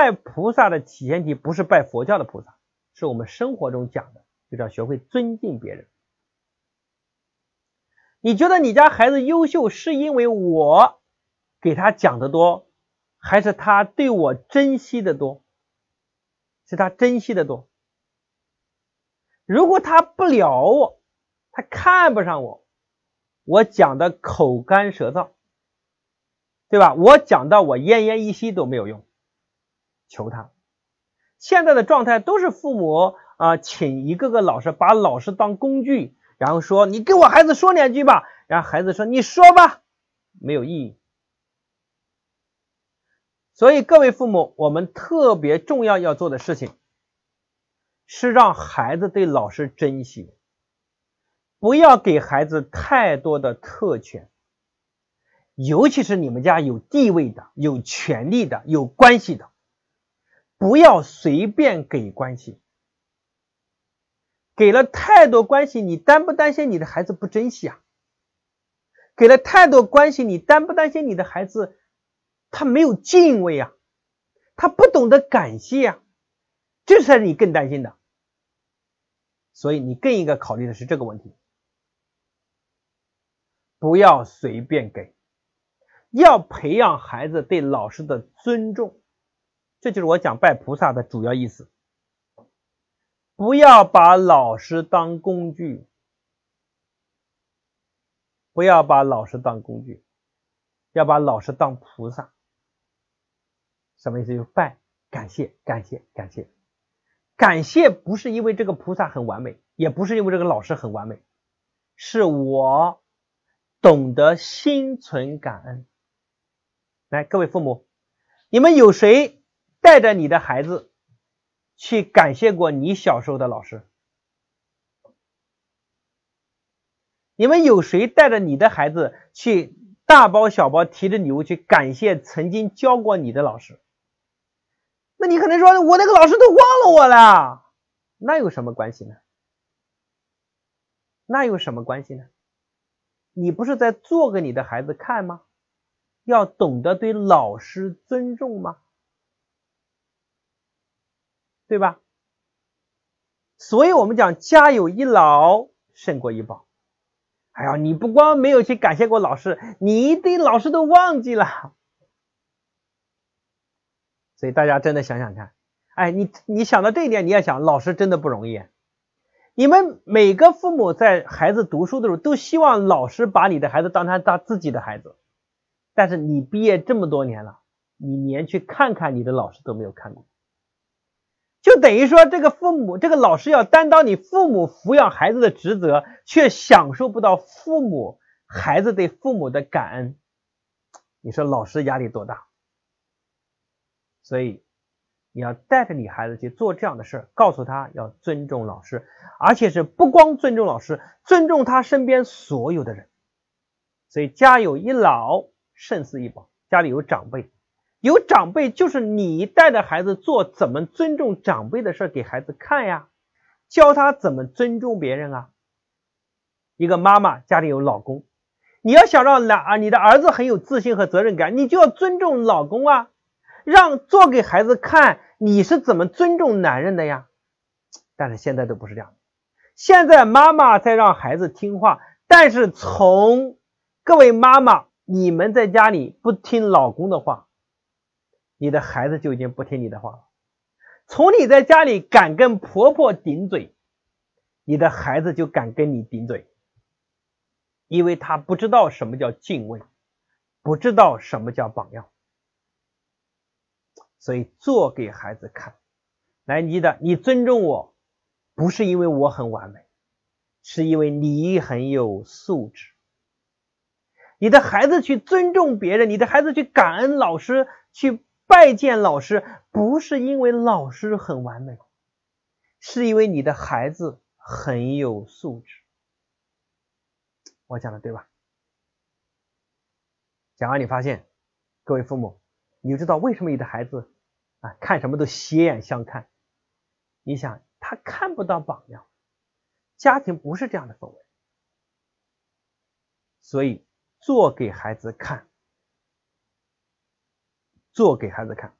拜菩萨的起前提不是拜佛教的菩萨，是我们生活中讲的，就是要学会尊敬别人。你觉得你家孩子优秀，是因为我给他讲的多，还是他对我珍惜的多？是他珍惜的多。如果他不了我，他看不上我，我讲的口干舌燥，对吧？我讲到我奄奄一息都没有用，求他。现在的状态都是父母啊，请一个个老师，把老师当工具。然后说你给我孩子说两句吧，然后孩子说你说吧，没有意义。所以各位父母，我们特别重要要做的事情是让孩子对老师珍惜，不要给孩子太多的特权，尤其是你们家有地位的、有权利的、有关系的，不要随便给关系。给了太多关系，你担不担心你的孩子不珍惜啊？给了太多关系，你担不担心你的孩子他没有敬畏啊？他不懂得感谢啊？这才是你更担心的。所以你更应该考虑的是这个问题，不要随便给，要培养孩子对老师的尊重，这就是我讲拜菩萨的主要意思。不要把老师当工具，不要把老师当工具，要把老师当菩萨。什么意思？就拜，感谢，感谢，感谢，感谢不是因为这个菩萨很完美，也不是因为这个老师很完美，是我懂得心存感恩。来，各位父母，你们有谁带着你的孩子？去感谢过你小时候的老师？你们有谁带着你的孩子去大包小包提着礼物去感谢曾经教过你的老师？那你可能说，我那个老师都忘了我了，那有什么关系呢？那有什么关系呢？你不是在做给你的孩子看吗？要懂得对老师尊重吗？对吧？所以我们讲家有一老胜过一宝。哎呀，你不光没有去感谢过老师，你一堆老师都忘记了。所以大家真的想想看，哎，你你想到这一点，你也想，老师真的不容易。你们每个父母在孩子读书的时候，都希望老师把你的孩子当他当自己的孩子。但是你毕业这么多年了，你连去看看你的老师都没有看过。就等于说，这个父母，这个老师要担当你父母抚养孩子的职责，却享受不到父母孩子对父母的感恩，你说老师压力多大？所以你要带着你孩子去做这样的事告诉他要尊重老师，而且是不光尊重老师，尊重他身边所有的人。所以家有一老胜似一宝，家里有长辈。有长辈，就是你带着孩子做怎么尊重长辈的事给孩子看呀，教他怎么尊重别人啊。一个妈妈家里有老公，你要想让男啊你的儿子很有自信和责任感，你就要尊重老公啊，让做给孩子看你是怎么尊重男人的呀。但是现在都不是这样，现在妈妈在让孩子听话，但是从各位妈妈，你们在家里不听老公的话。你的孩子就已经不听你的话了。从你在家里敢跟婆婆顶嘴，你的孩子就敢跟你顶嘴，因为他不知道什么叫敬畏，不知道什么叫榜样，所以做给孩子看。来，你的，你尊重我，不是因为我很完美，是因为你很有素质。你的孩子去尊重别人，你的孩子去感恩老师，去。拜见老师不是因为老师很完美，是因为你的孩子很有素质。我讲的对吧？讲完你发现，各位父母，你就知道为什么你的孩子啊看什么都斜眼相看。你想，他看不到榜样，家庭不是这样的氛围，所以做给孩子看。做给孩子看，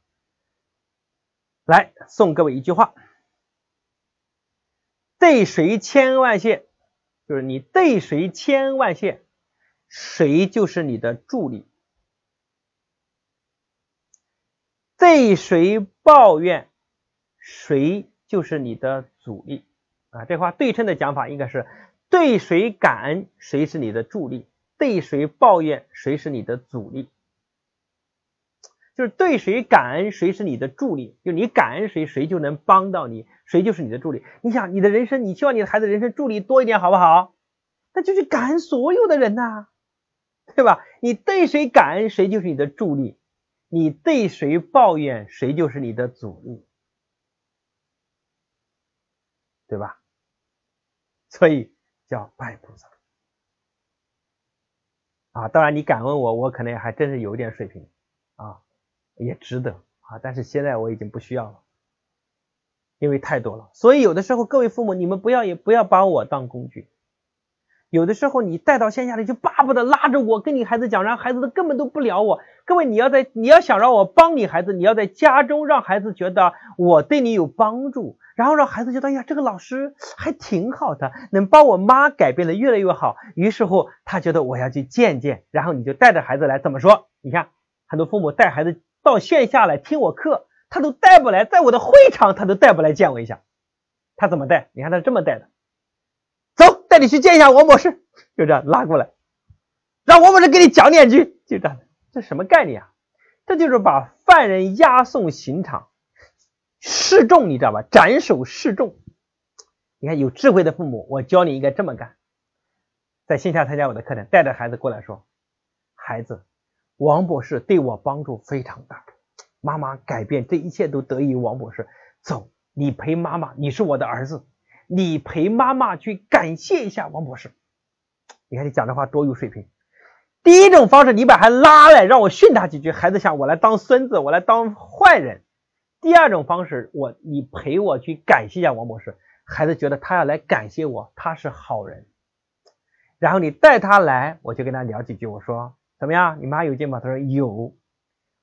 来送各位一句话：对谁千万谢，就是你对谁千万谢，谁就是你的助力；对谁抱怨，谁就是你的阻力。啊，这话对称的讲法应该是：对谁感恩，谁是你的助力；对谁抱怨，谁是你的阻力。就是对谁感恩，谁是你的助力。就你感恩谁，谁就能帮到你，谁就是你的助力。你想，你的人生，你希望你的孩子人生助力多一点，好不好？那就去感恩所有的人呐，对吧？你对谁感恩，谁就是你的助力；你对谁抱怨，谁就是你的阻力，对吧？所以叫拜菩萨啊。当然，你敢问我，我可能还真是有点水平啊。也值得啊，但是现在我已经不需要了，因为太多了。所以有的时候，各位父母，你们不要也不要把我当工具。有的时候你带到线下里，就巴不得拉着我跟你孩子讲，然后孩子都根本都不聊我。各位，你要在你要想让我帮你孩子，你要在家中让孩子觉得我对你有帮助，然后让孩子觉得，呀，这个老师还挺好的，能帮我妈改变的越来越好。于是乎，他觉得我要去见见，然后你就带着孩子来，怎么说？你看，很多父母带孩子。到线下来听我课，他都带不来，在我的会场他都带不来见我一下，他怎么带？你看他是这么带的，走，带你去见一下王博士，就这样拉过来，让王博士给你讲两句，就这样，这什么概念啊？这就是把犯人押送刑场，示众，你知道吧？斩首示众。你看有智慧的父母，我教你应该这么干，在线下参加我的课程，带着孩子过来说，孩子。王博士对我帮助非常大，妈妈改变这一切都得益于王博士。走，你陪妈妈，你是我的儿子，你陪妈妈去感谢一下王博士。你看你讲的话多有水平。第一种方式，你把孩子拉来，让我训他几句，孩子想我来当孙子，我来当坏人。第二种方式，我你陪我去感谢一下王博士，孩子觉得他要来感谢我，他是好人。然后你带他来，我就跟他聊几句，我说。怎么样？你妈有劲吗？他说有。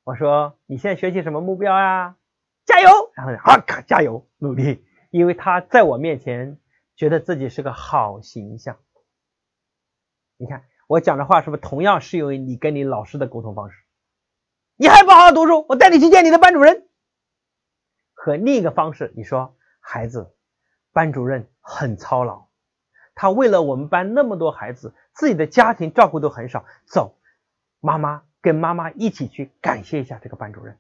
我说你现在学习什么目标呀？加油！然后啊，加油，努力，因为他在我面前觉得自己是个好形象。你看我讲的话是不是同样适用于你跟你老师的沟通方式？你还不好好读书，我带你去见你的班主任。和另一个方式，你说孩子，班主任很操劳，他为了我们班那么多孩子，自己的家庭照顾都很少，走。妈妈跟妈妈一起去感谢一下这个班主任，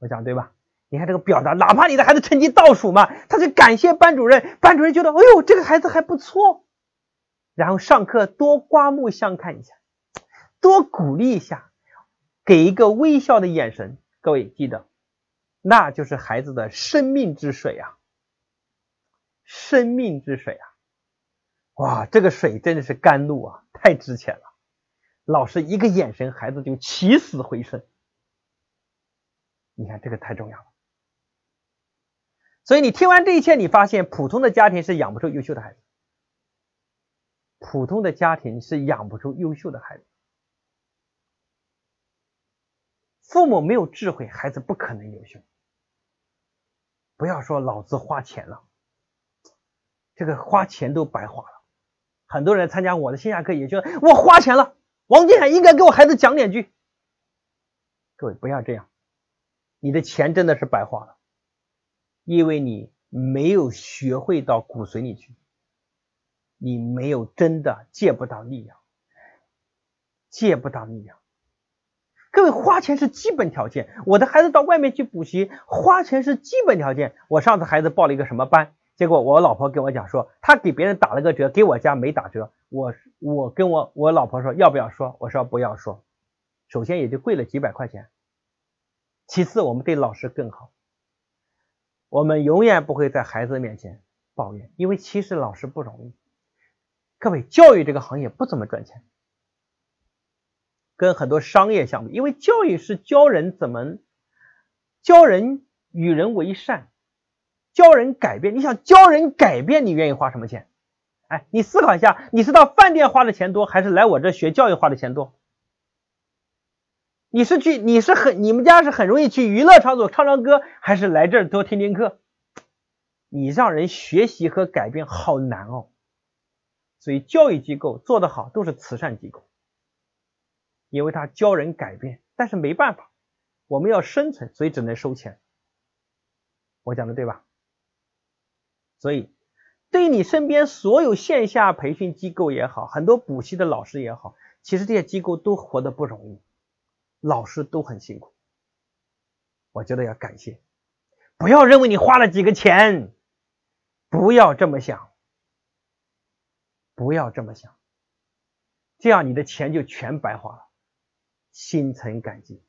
我讲对吧？你看这个表达，哪怕你的孩子成绩倒数嘛，他就感谢班主任，班主任觉得，哎呦，这个孩子还不错，然后上课多刮目相看一下，多鼓励一下，给一个微笑的眼神。各位记得，那就是孩子的生命之水啊，生命之水啊！哇，这个水真的是甘露啊，太值钱了。老师一个眼神，孩子就起死回生。你看这个太重要了。所以你听完这一切，你发现普通的家庭是养不出优秀的孩子，普通的家庭是养不出优秀的孩子。父母没有智慧，孩子不可能优秀。不要说老子花钱了，这个花钱都白花了。很多人参加我的线下课，也就我花钱了。王金海应该给我孩子讲两句。各位不要这样，你的钱真的是白花了，因为你没有学会到骨髓里去，你没有真的借不到力量，借不到力量。各位花钱是基本条件，我的孩子到外面去补习，花钱是基本条件。我上次孩子报了一个什么班？结果我老婆跟我讲说，他给别人打了个折，给我家没打折。我我跟我我老婆说要不要说？我说不要说。首先也就贵了几百块钱，其次我们对老师更好，我们永远不会在孩子面前抱怨，因为其实老师不容易。各位，教育这个行业不怎么赚钱，跟很多商业相比，因为教育是教人怎么教人与人为善。教人改变，你想教人改变，你愿意花什么钱？哎，你思考一下，你是到饭店花的钱多，还是来我这学教育花的钱多？你是去你是很你们家是很容易去娱乐场所唱唱歌，还是来这儿多听听课？你让人学习和改变好难哦。所以教育机构做得好都是慈善机构，因为他教人改变，但是没办法，我们要生存，所以只能收钱。我讲的对吧？所以。对你身边所有线下培训机构也好，很多补习的老师也好，其实这些机构都活得不容易，老师都很辛苦。我觉得要感谢，不要认为你花了几个钱，不要这么想，不要这么想，这样你的钱就全白花了，心存感激。